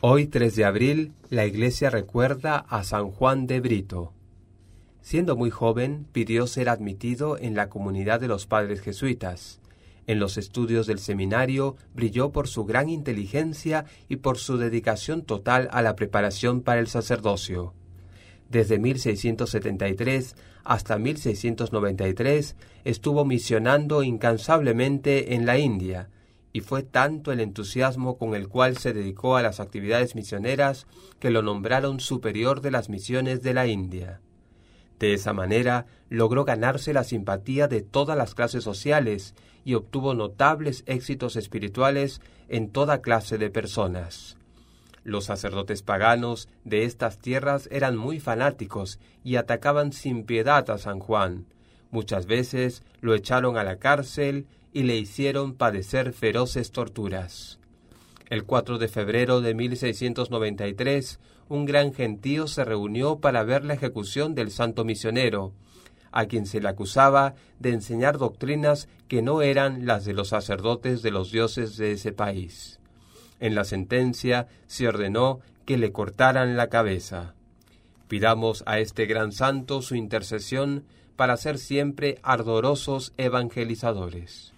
Hoy 3 de abril, la iglesia recuerda a San Juan de Brito. Siendo muy joven, pidió ser admitido en la comunidad de los padres jesuitas. En los estudios del seminario brilló por su gran inteligencia y por su dedicación total a la preparación para el sacerdocio. Desde 1673 hasta 1693 estuvo misionando incansablemente en la India, y fue tanto el entusiasmo con el cual se dedicó a las actividades misioneras que lo nombraron superior de las misiones de la India. De esa manera logró ganarse la simpatía de todas las clases sociales y obtuvo notables éxitos espirituales en toda clase de personas. Los sacerdotes paganos de estas tierras eran muy fanáticos y atacaban sin piedad a San Juan. Muchas veces lo echaron a la cárcel y le hicieron padecer feroces torturas. El 4 de febrero de 1693, un gran gentío se reunió para ver la ejecución del santo misionero, a quien se le acusaba de enseñar doctrinas que no eran las de los sacerdotes de los dioses de ese país. En la sentencia se ordenó que le cortaran la cabeza. Pidamos a este gran santo su intercesión para ser siempre ardorosos evangelizadores.